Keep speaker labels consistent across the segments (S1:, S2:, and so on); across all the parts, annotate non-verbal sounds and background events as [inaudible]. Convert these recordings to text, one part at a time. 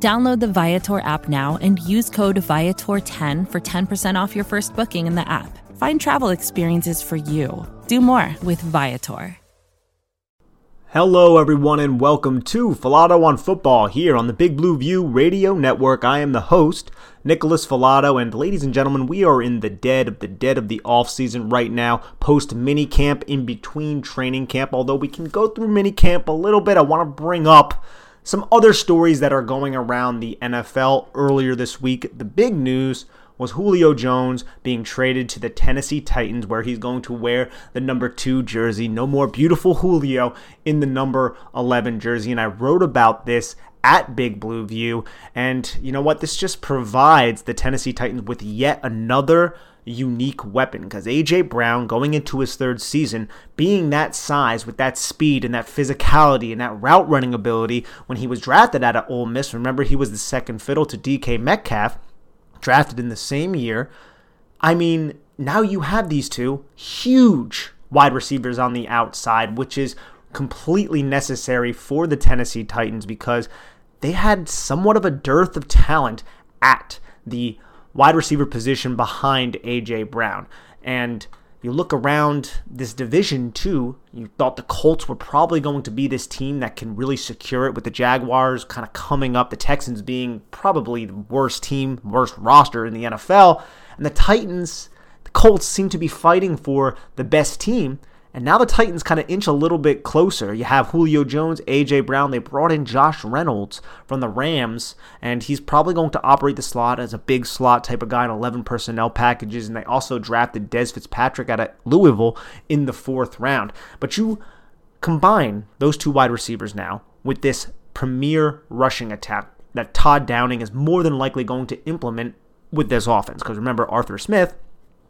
S1: Download the Viator app now and use code Viator10 for 10% off your first booking in the app. Find travel experiences for you. Do more with Viator.
S2: Hello, everyone, and welcome to Falato on Football here on the Big Blue View Radio Network. I am the host, Nicholas Falato, and ladies and gentlemen, we are in the dead of the dead of the off season right now, post mini camp, in between training camp. Although we can go through mini camp a little bit, I want to bring up some other stories that are going around the NFL earlier this week. The big news was Julio Jones being traded to the Tennessee Titans, where he's going to wear the number two jersey. No more beautiful Julio in the number 11 jersey. And I wrote about this at Big Blue View. And you know what? This just provides the Tennessee Titans with yet another unique weapon because AJ Brown going into his third season being that size with that speed and that physicality and that route running ability when he was drafted out of Ole Miss remember he was the second fiddle to DK Metcalf drafted in the same year. I mean, now you have these two huge wide receivers on the outside, which is completely necessary for the Tennessee Titans because they had somewhat of a dearth of talent at the wide receiver position behind A.J. Brown. And you look around this division too, you thought the Colts were probably going to be this team that can really secure it with the Jaguars kind of coming up, the Texans being probably the worst team, worst roster in the NFL, and the Titans, the Colts seem to be fighting for the best team. And now the Titans kind of inch a little bit closer. You have Julio Jones, A.J. Brown. They brought in Josh Reynolds from the Rams, and he's probably going to operate the slot as a big slot type of guy in 11 personnel packages. And they also drafted Dez Fitzpatrick out of Louisville in the fourth round. But you combine those two wide receivers now with this premier rushing attack that Todd Downing is more than likely going to implement with this offense. Because remember, Arthur Smith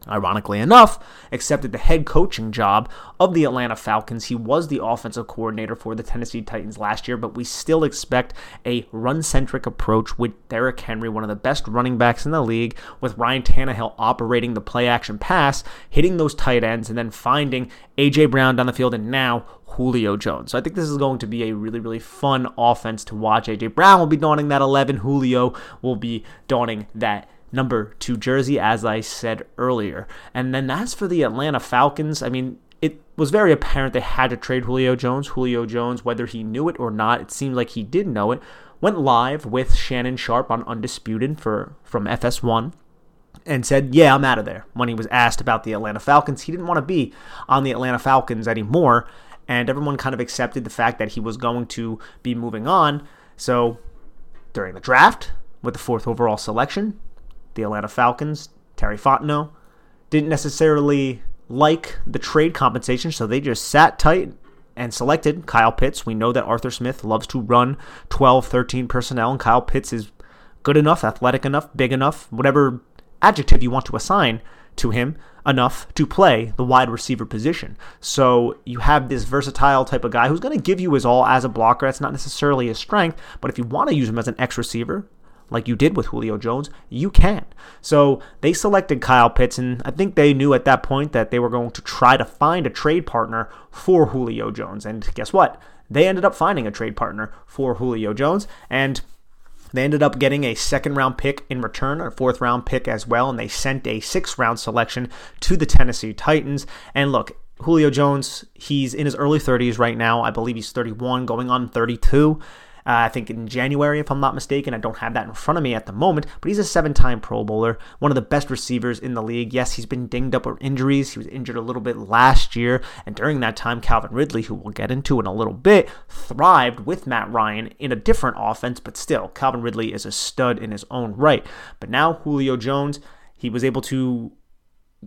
S2: ironically enough, accepted the head coaching job of the Atlanta Falcons. He was the offensive coordinator for the Tennessee Titans last year, but we still expect a run centric approach with Derrick Henry, one of the best running backs in the league, with Ryan Tannehill operating the play action pass, hitting those tight ends, and then finding A.J. Brown down the field, and now Julio Jones. So I think this is going to be a really, really fun offense to watch. A.J. Brown will be donning that 11, Julio will be donning that number two jersey, as I said earlier. And then as for the Atlanta Falcons, I mean, it was very apparent they had to trade Julio Jones. Julio Jones, whether he knew it or not, it seemed like he did know it, went live with Shannon Sharpe on Undisputed for from FS1 and said, Yeah, I'm out of there. When he was asked about the Atlanta Falcons, he didn't want to be on the Atlanta Falcons anymore. And everyone kind of accepted the fact that he was going to be moving on. So during the draft, with the fourth overall selection, the Atlanta Falcons, Terry Fontenot, didn't necessarily like the trade compensation, so they just sat tight and selected Kyle Pitts. We know that Arthur Smith loves to run 12, 13 personnel, and Kyle Pitts is good enough, athletic enough, big enough, whatever adjective you want to assign to him, enough to play the wide receiver position. So you have this versatile type of guy who's going to give you his all as a blocker. That's not necessarily his strength, but if you want to use him as an X receiver, like you did with Julio Jones, you can. So they selected Kyle Pitts, and I think they knew at that point that they were going to try to find a trade partner for Julio Jones. And guess what? They ended up finding a trade partner for Julio Jones, and they ended up getting a second round pick in return, a fourth round pick as well, and they sent a sixth round selection to the Tennessee Titans. And look, Julio Jones, he's in his early 30s right now. I believe he's 31, going on 32. Uh, I think in January, if I'm not mistaken. I don't have that in front of me at the moment, but he's a seven time Pro Bowler, one of the best receivers in the league. Yes, he's been dinged up with injuries. He was injured a little bit last year, and during that time, Calvin Ridley, who we'll get into in a little bit, thrived with Matt Ryan in a different offense, but still, Calvin Ridley is a stud in his own right. But now, Julio Jones, he was able to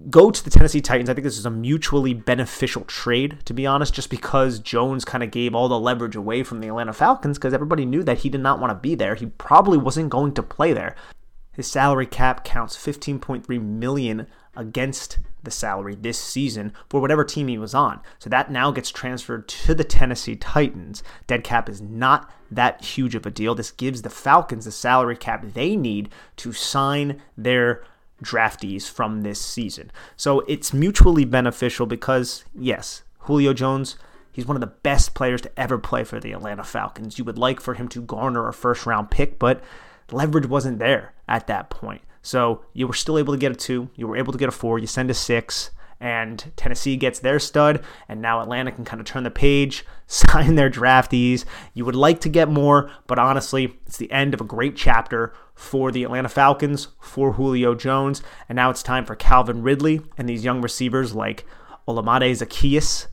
S2: go to the Tennessee Titans. I think this is a mutually beneficial trade, to be honest, just because Jones kind of gave all the leverage away from the Atlanta Falcons because everybody knew that he did not want to be there. He probably wasn't going to play there. his salary cap counts 15.3 million against the salary this season for whatever team he was on. So that now gets transferred to the Tennessee Titans. Dead cap is not that huge of a deal. This gives the Falcons the salary cap they need to sign their draftees from this season. So it's mutually beneficial because, yes, Julio Jones. He's one of the best players to ever play for the Atlanta Falcons. You would like for him to garner a first round pick, but leverage wasn't there at that point. So you were still able to get a two, you were able to get a four, you send a six, and Tennessee gets their stud, and now Atlanta can kind of turn the page, [laughs] sign their draftees. You would like to get more, but honestly, it's the end of a great chapter for the Atlanta Falcons, for Julio Jones, and now it's time for Calvin Ridley and these young receivers like Olamide Zaccheaus,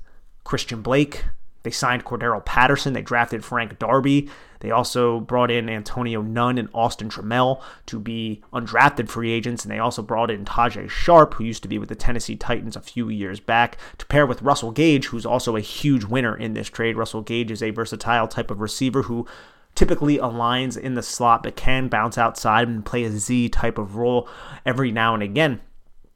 S2: Christian Blake, they signed Cordarrelle Patterson. They drafted Frank Darby. They also brought in Antonio Nunn and Austin Trammell to be undrafted free agents. And they also brought in Tajae Sharpe, who used to be with the Tennessee Titans a few years back, to pair with Russell Gage, who's also a huge winner in this trade. Russell Gage is a versatile type of receiver who typically aligns in the slot but can bounce outside and play a Z type of role every now and again.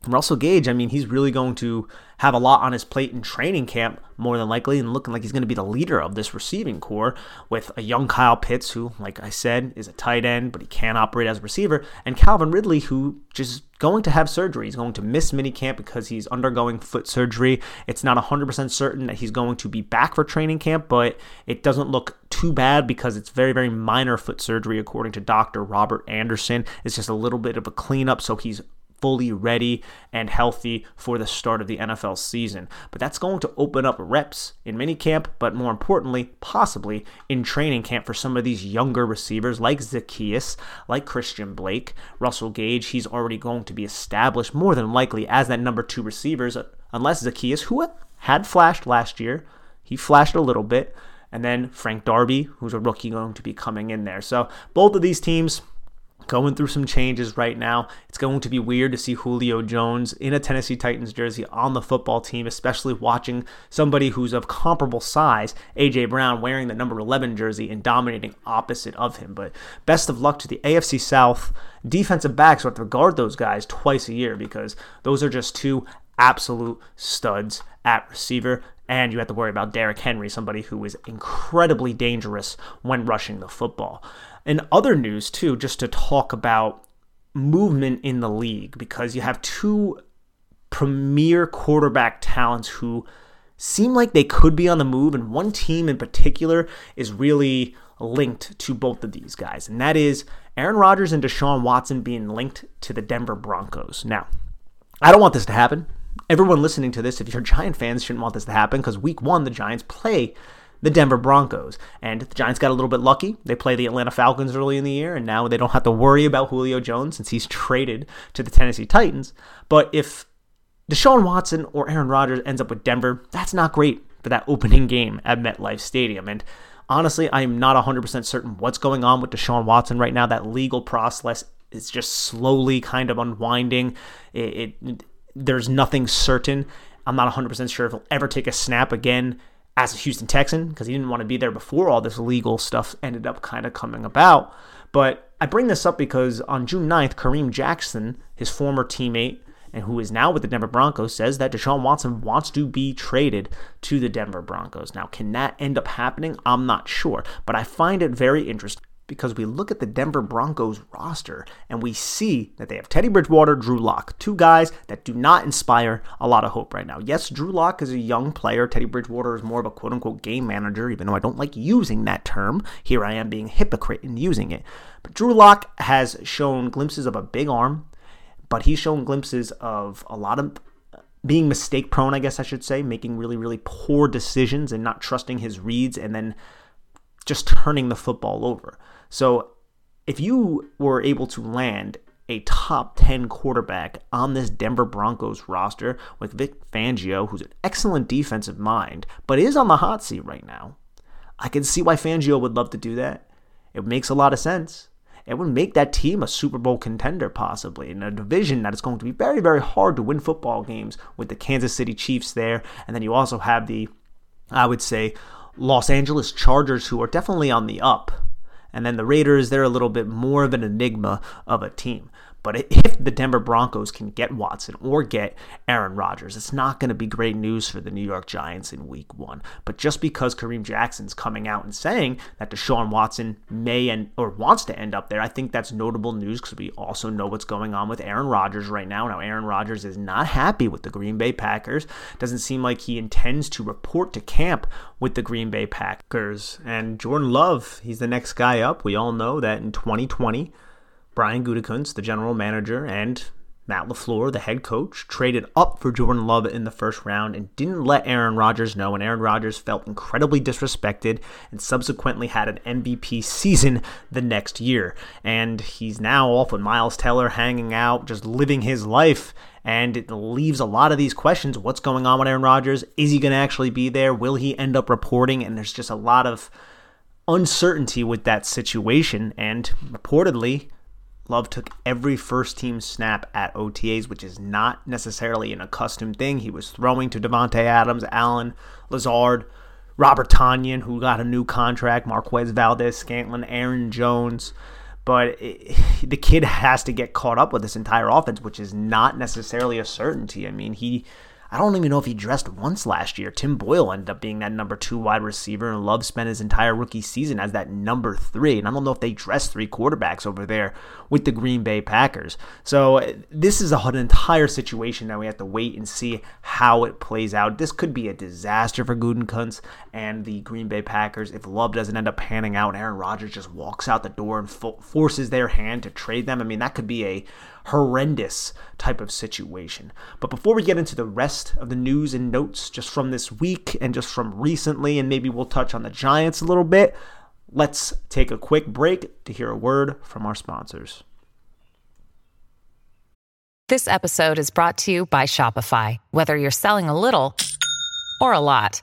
S2: Russell Gage, I mean, he's really going to have a lot on his plate in training camp, more than likely, and looking like he's going to be the leader of this receiving corps with a young Kyle Pitts, who, like I said, is a tight end, but he can't operate as a receiver, and Calvin Ridley, who just going to have surgery. He's going to miss minicamp because he's undergoing foot surgery. It's not 100% certain that he's going to be back for training camp, but it doesn't look too bad because it's very, very minor foot surgery, according to Dr. Robert Anderson. It's just a little bit of a cleanup, so he's fully ready and healthy for the start of the NFL season. But that's going to open up reps in minicamp, but more importantly, possibly in training camp for some of these younger receivers like Zaccheaus, like Christian Blake, Russell Gage. He's already going to be established more than likely as that number two receivers, unless Zaccheaus, who had flashed last year, he flashed a little bit. And then Frank Darby, who's a rookie going to be coming in there. So both of these teams going through some changes right now. It's going to be weird to see Julio Jones in a Tennessee Titans jersey on the football team, especially watching somebody who's of comparable size, AJ Brown, wearing the number 11 jersey and dominating opposite of him. But best of luck to the AFC South defensive backs who have to guard those guys twice a year because those are just two absolute studs at receiver. And you have to worry about Derrick Henry, somebody who is incredibly dangerous when rushing the football. In other news, too, just to talk about movement in the league, because you have two premier quarterback talents who seem like they could be on the move, and one team in particular is really linked to both of these guys, and that is Aaron Rodgers and Deshaun Watson being linked to the Denver Broncos. Now, I don't want this to happen. Everyone listening to this, if you're Giant fans, shouldn't want this to happen because week one, the Giants play the Denver Broncos. And the Giants got a little bit lucky. They play the Atlanta Falcons early in the year, and now they don't have to worry about Julio Jones since he's traded to the Tennessee Titans. But if Deshaun Watson or Aaron Rodgers ends up with Denver, that's not great for that opening game at MetLife Stadium. And honestly, I'm not 100% certain what's going on with Deshaun Watson right now. That legal process is just slowly kind of unwinding. It, it there's nothing certain. I'm not 100% sure if he'll ever take a snap again as a Houston Texan because he didn't want to be there before all this legal stuff ended up kind of coming about. But I bring this up because on June 9th, Kareem Jackson, his former teammate, and who is now with the Denver Broncos, says that Deshaun Watson wants to be traded to the Denver Broncos. Now, can that end up happening? I'm not sure, but I find it very interesting because we look at the Denver Broncos roster and we see that they have Teddy Bridgewater, Drew Lock, two guys that do not inspire a lot of hope right now. Yes, Drew Lock is a young player. Teddy Bridgewater is more of a quote unquote game manager, even though I don't like using that term. Here I am being hypocrite in using it. But Drew Lock has shown glimpses of a big arm, but he's shown glimpses of a lot of being mistake prone, I guess I should say, making really, really poor decisions and not trusting his reads and then just turning the football over. So if you were able to land a top 10 quarterback on this Denver Broncos roster with Vic Fangio, who's an excellent defensive mind, but is on the hot seat right now, I can see why Fangio would love to do that. It makes a lot of sense. It would make that team a Super Bowl contender, possibly, in a division that is going to be very, very hard to win football games with the Kansas City Chiefs there. And then you also have the, I would say, Los Angeles Chargers, who are definitely on the up And then the Raiders, they're a little bit more of an enigma of a team. But if the Denver Broncos can get Watson or get Aaron Rodgers, it's not going to be great news for the New York Giants in week one. But just because Kareem Jackson's coming out and saying that Deshaun Watson may and or wants to end up there, I think that's notable news because we also know what's going on with Aaron Rodgers right now. Now, Aaron Rodgers is not happy with the Green Bay Packers. Doesn't seem like he intends to report to camp with the Green Bay Packers. And Jordan Love, he's the next guy up. We all know that in 2020, Brian Gutekunst, the general manager, and Matt LaFleur, the head coach, traded up for Jordan Love in the first round and didn't let Aaron Rodgers know. And Aaron Rodgers felt incredibly disrespected and subsequently had an MVP season the next year. And he's now off with Miles Teller hanging out, just living his life. And it leaves a lot of these questions. What's going on with Aaron Rodgers? Is he going to actually be there? Will he end up reporting? And there's just a lot of uncertainty with that situation. And reportedly, Love took every first team snap at OTAs, which is not necessarily an accustomed thing. He was throwing to Davante Adams, Allen, Lazard, Robert Tonyan, who got a new contract, Marquez Valdes, Scantling, Aaron Jones. But it, [laughs] the kid has to get caught up with this entire offense, which is not necessarily a certainty. I mean, he I don't even know if he dressed once last year. Tim Boyle ended up being that number two wide receiver, and Love spent his entire rookie season as that number three. And I don't know if they dressed three quarterbacks over there with the Green Bay Packers. So uh, this is an entire situation that we have to wait and see how it plays out. This could be a disaster for Gutekunst and the Green Bay Packers if Love doesn't end up panning out and Aaron Rodgers just walks out the door and fo- forces their hand to trade them. I mean, that could be a horrendous type of situation. But before we get into the rest of the news and notes just from this week and just from recently, and maybe we'll touch on the Giants a little bit, let's take a quick break to hear a word from our sponsors.
S3: This episode is brought to you by Shopify. Whether you're selling a little or a lot,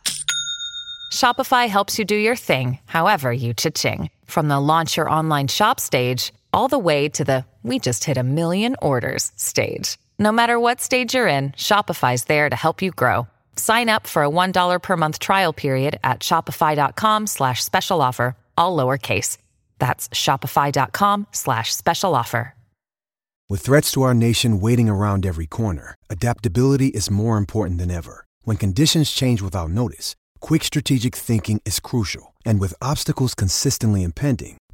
S3: Shopify helps you do your thing, however you cha-ching. From the launch your online shop stage all the way to the we just hit a million orders stage. No matter what stage you're in, Shopify's there to help you grow. Sign up for a $1 per month trial period at shopify.com slash special offer, all lowercase. That's shopify.com slash special offer.
S4: With threats to our nation waiting around every corner, adaptability is more important than ever. When conditions change without notice, quick strategic thinking is crucial. And with obstacles consistently impending,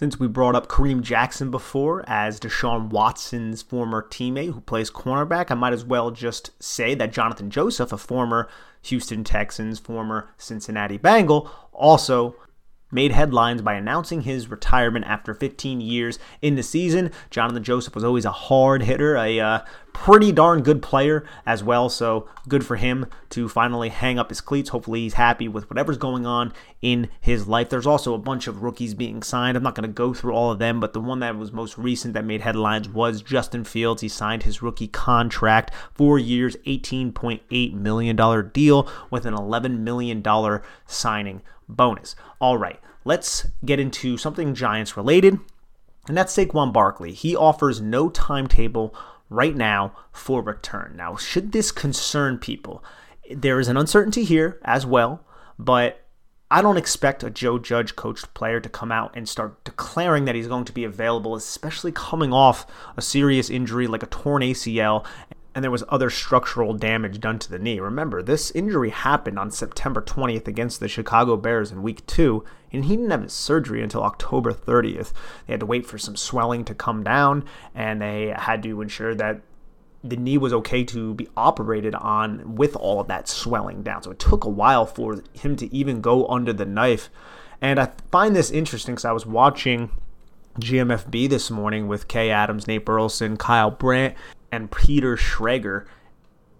S2: Since we brought up Kareem Jackson before as Deshaun Watson's former teammate who plays cornerback, I might as well just say that Jonathan Joseph, a former Houston Texans, former Cincinnati Bengal, also made headlines by announcing his retirement after 15 years in the season. Jonathan Joseph was always a hard hitter, a uh, pretty darn good player as well. So good for him to finally hang up his cleats. Hopefully, he's happy with whatever's going on in his life. There's also a bunch of rookies being signed. I'm not going to go through all of them, but the one that was most recent that made headlines was Justin Fields. He signed his rookie contract, four years, $18.8 million deal with an $11 million signing bonus. All right, let's get into something Giants related, and that's Saquon Barkley. He offers no timetable right now for return. Now, should this concern people? There is an uncertainty here as well, but I don't expect a Joe Judge coached player to come out and start declaring that he's going to be available, especially coming off a serious injury like a torn ACL and there was other structural damage done to the knee. Remember, this injury happened on September 20th against the Chicago Bears in week 2, and he didn't have his surgery until October 30th. They had to wait for some swelling to come down, and they had to ensure that the knee was okay to be operated on with all of that swelling down. So it took a while for him to even go under the knife. And I find this interesting because I was watching GMFB this morning with Kay Adams, Nate Burleson, Kyle Brandt, and Peter Schrager.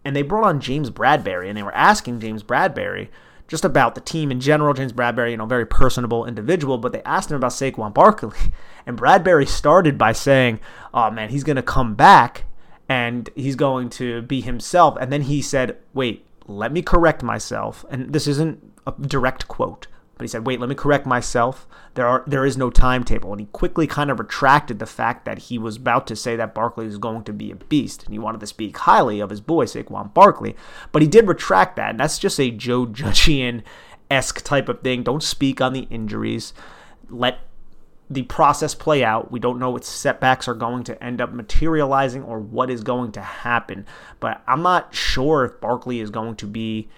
S2: And they brought on James Bradberry, and they were asking James Bradberry just about the team in general. James Bradberry, you know, very personable individual, but they asked him about Saquon Barkley. [laughs] And Bradberry started by saying, oh man, he's going to come back and he's going to be himself. And then he said, Wait, let me correct myself. And this isn't a direct quote, but he said, "Wait, let me correct myself. There are there is no timetable." And he quickly kind of retracted the fact that he was about to say that Barkley was going to be a beast, and he wanted to speak highly of his boy Saquon Barkley. But he did retract that, and that's just a Joe Judgian esque type of thing. Don't speak on the injuries. Let the process play out. We don't know what setbacks are going to end up materializing or what is going to happen. But I'm not sure if Barkley is going to be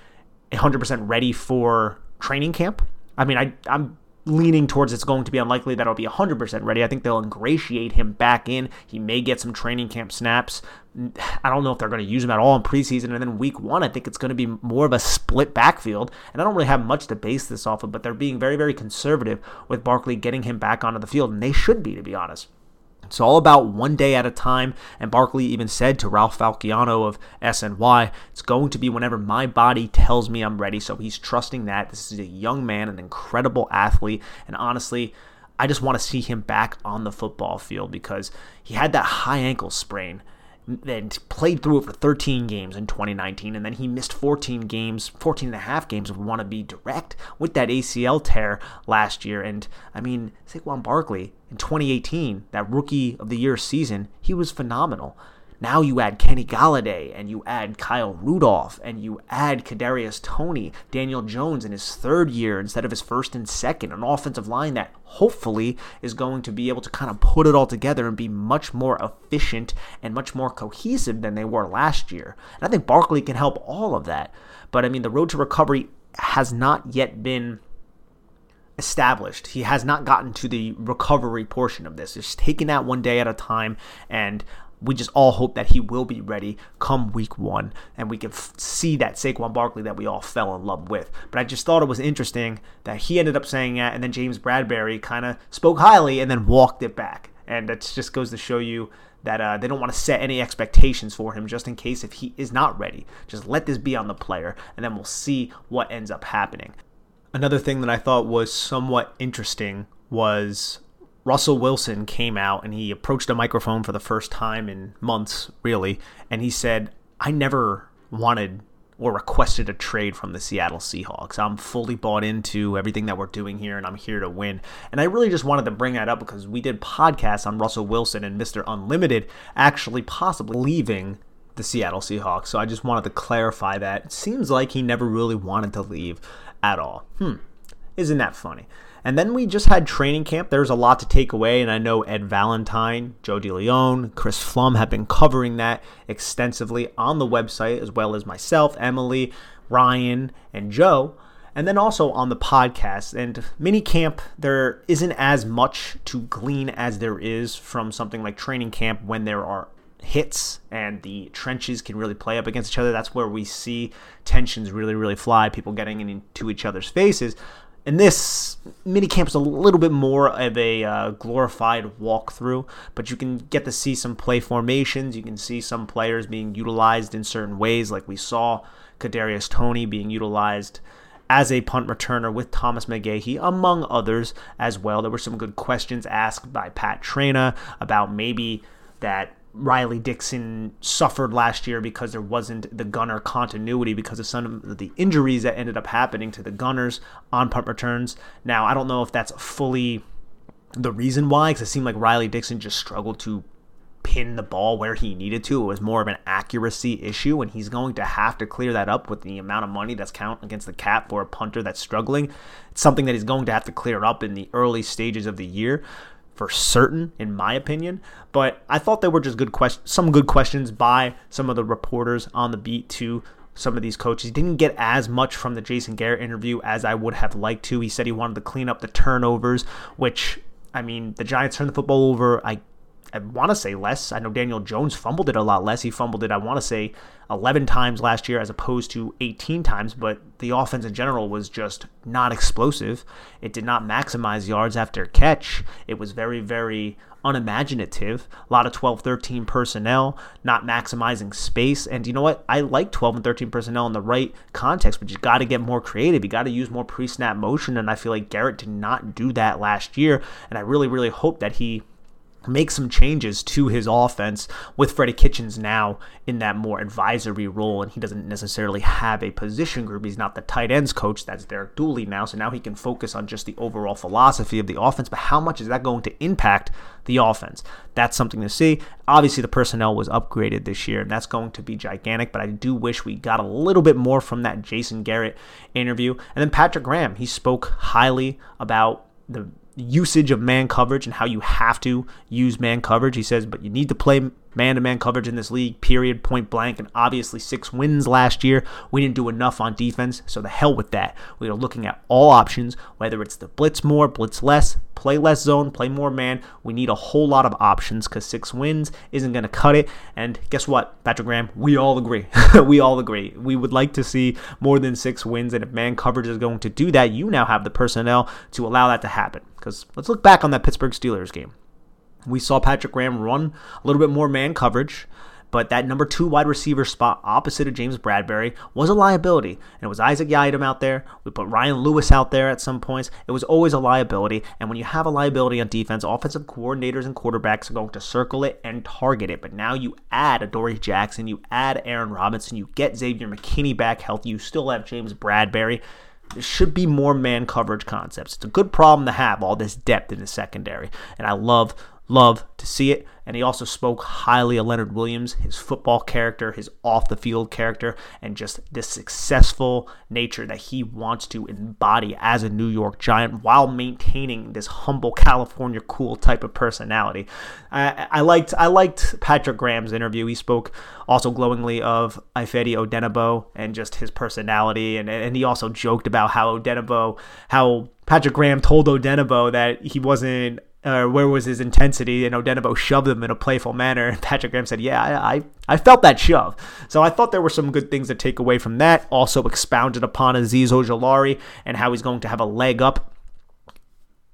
S2: 100% ready for training camp. I mean, I, I'm leaning towards it's going to be unlikely that he'll be 100% ready. I think they'll ingratiate him back in. He may get some training camp snaps. I don't know if they're going to use him at all in preseason. And then week one, I think it's going to be more of a split backfield. And I don't really have much to base this off of, but they're being very, very conservative with Barkley getting him back onto the field. And they should be, to be honest. It's all about one day at a time. And Barkley even said to Ralph Vacchiano of SNY, it's going to be whenever my body tells me I'm ready. So he's trusting that. This is a young man, an incredible athlete. And honestly, I just want to see him back on the football field because he had that high ankle sprain and played through it for 13 games in 2019 and then he missed 14 games 14 and a half games of want to be direct with that ACL tear last year. And I mean Saquon Barkley in 2018 that rookie of the year season he was phenomenal now you add Kenny Golladay and you add Kyle Rudolph and you add Kadarius Toney, Daniel Jones in his third year instead of his first and second, an offensive line that hopefully is going to be able to kind of put it all together and be much more efficient and much more cohesive than they were last year. And I think Barkley can help all of that. But I mean, the road to recovery has not yet been established. He has not gotten to the recovery portion of this. It's taking that one day at a time. And we just all hope that he will be ready come week one and we can f- see that Saquon Barkley that we all fell in love with. But I just thought it was interesting that he ended up saying that and then James Bradberry kind of spoke highly and then walked it back. And that just goes to show you that uh, they don't want to set any expectations for him just in case if he is not ready. Just let this be on the player and then we'll see what ends up happening. Another thing that I thought was somewhat interesting was Russell Wilson came out and he approached a microphone for the first time in months, really, and he said, I never wanted or requested a trade from the Seattle Seahawks. I'm fully bought into everything that we're doing here and I'm here to win. And I really just wanted to bring that up because we did podcasts on Russell Wilson and Mr. Unlimited actually possibly leaving the Seattle Seahawks. So I just wanted to clarify that. It seems like he never really wanted to leave at all. Hmm. Isn't that funny? And then we just had training camp. There's a lot to take away, and I know Ed Valentine, Joe DeLeon, Chris Pflum have been covering that extensively on the website, as well as myself, Emily, Ryan, and Joe. And then also on the podcast. And mini camp, there isn't as much to glean as there is from something like training camp when there are hits and the trenches can really play up against each other. That's where we see tensions really, really fly, people getting into each other's faces. And this minicamp is a little bit more of a uh, glorified walkthrough, but you can get to see some play formations. You can see some players being utilized in certain ways, like we saw Kadarius Toney being utilized as a punt returner with Thomas McGaughey, among others as well. There were some good questions asked by Pat Traina about maybe that Riley Dixon suffered last year because there wasn't the gunner continuity because of some of the injuries that ended up happening to the gunners on punt returns. Now, I don't know if that's fully the reason why, because it seemed like Riley Dixon just struggled to pin the ball where he needed to. It was more of an accuracy issue, and he's going to have to clear that up with the amount of money that's count against the cap for a punter that's struggling. It's something that he's going to have to clear up in the early stages of the year for certain, in my opinion. But I thought there were just good questions, some good questions by some of the reporters on the beat to some of these coaches. He didn't get as much from the Jason Garrett interview as I would have liked to. He said he wanted to clean up the turnovers, which I mean, the Giants turned the football over. I I want to say less. I know Daniel Jones fumbled it a lot less. He fumbled it, I want to say, 11 times last year as opposed to 18 times, but the offense in general was just not explosive. It did not maximize yards after catch. It was very, very unimaginative. A lot of 12 13 personnel, not maximizing space. And you know what? I like 12 and 13 personnel in the right context, but you got to get more creative. You got to use more pre snap motion. And I feel like Garrett did not do that last year. And I really, really hope that he make some changes to his offense with Freddie Kitchens now in that more advisory role, and he doesn't necessarily have a position group. He's not the tight ends coach. That's Derek Dooley now, so now he can focus on just the overall philosophy of the offense. But how much is that going to impact the offense? That's something to see. Obviously, the personnel was upgraded this year, and that's going to be gigantic. But I do wish we got a little bit more from that Jason Garrett interview. And then Patrick Graham, he spoke highly about the usage of man coverage and how you have to use man coverage. He says, but you need to play man to man coverage in this league, period, point blank. And obviously, six wins last year. We didn't do enough on defense, so the hell with that. We are looking at all options, whether it's the blitz more, blitz less, play less zone, play more man. We need a whole lot of options because six wins isn't going to cut it. And guess what, Patrick Graham? We all agree. [laughs] we all agree. We would like to see more than six wins. And if man coverage is going to do that, you now have the personnel to allow that to happen. Because let's look back on that Pittsburgh Steelers game. We saw Patrick Graham run a little bit more man coverage, but that number two wide receiver spot opposite of James Bradberry was a liability. And it was Isaac Yiadom out there. We put Ryan Lewis out there at some points. It was always a liability. And when you have a liability on defense, offensive coordinators and quarterbacks are going to circle it and target it. But now you add Adoree Jackson, you add Aaron Robinson, you get Xavier McKinney back healthy, you still have James Bradberry. There should be more man coverage concepts. It's a good problem to have, all this depth in the secondary. And I love Love to see it. And he also spoke highly of Leonard Williams, his football character, his off the field character, and just this successful nature that he wants to embody as a New York Giant while maintaining this humble California cool type of personality. I, I liked I liked Patrick Graham's interview. He spoke also glowingly of Ifeadi Odenigbo and just his personality, and and he also joked about how Odenigbo, how Patrick Graham told Odenigbo that he wasn't or where was his intensity? And Odenigbo shoved him in a playful manner. And [laughs] Patrick Graham said, Yeah, I, I, I, felt that shove. So I thought there were some good things to take away from that. Also expounded upon Azeez Ojulari and how he's going to have a leg up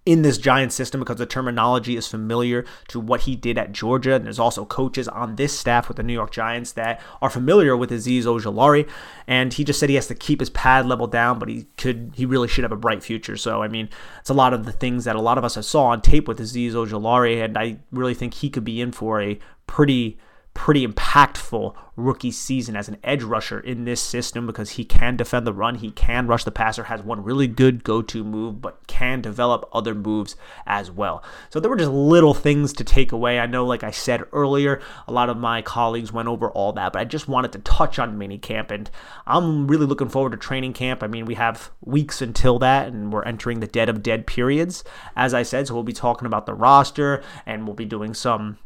S2: in this Giant system because the terminology is familiar to what he did at Georgia. And there's also coaches on this staff with the New York Giants that are familiar with Azeez Ojulari. And he just said he has to keep his pad level down, but he could he really should have a bright future. So I mean, it's a lot of the things that a lot of us have saw on tape with Azeez Ojulari, and I really think he could be in for a pretty pretty impactful rookie season as an edge rusher in this system because he can defend the run, he can rush the passer, has one really good go to move, but can develop other moves as well. So there were just little things to take away. I know, like I said earlier, a lot of my colleagues went over all that, but I just wanted to touch on minicamp, and I'm really looking forward to training camp. I mean, we have weeks until that, and we're entering the dead of dead periods, as I said, so we'll be talking about the roster and we'll be doing some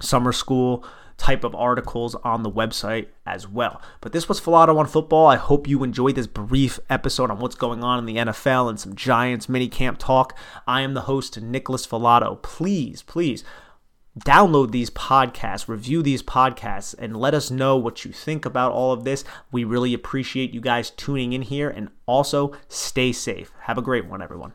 S2: summer school type of articles on the website as well. But this was Falato on football. I hope you enjoyed this brief episode on what's going on in the NFL and some Giants mini camp talk. I am the host, Nicholas Falato. Please, please download these podcasts, review these podcasts, and let us know what you think about all of this. We really appreciate you guys tuning in here and also stay safe. Have a great one, everyone.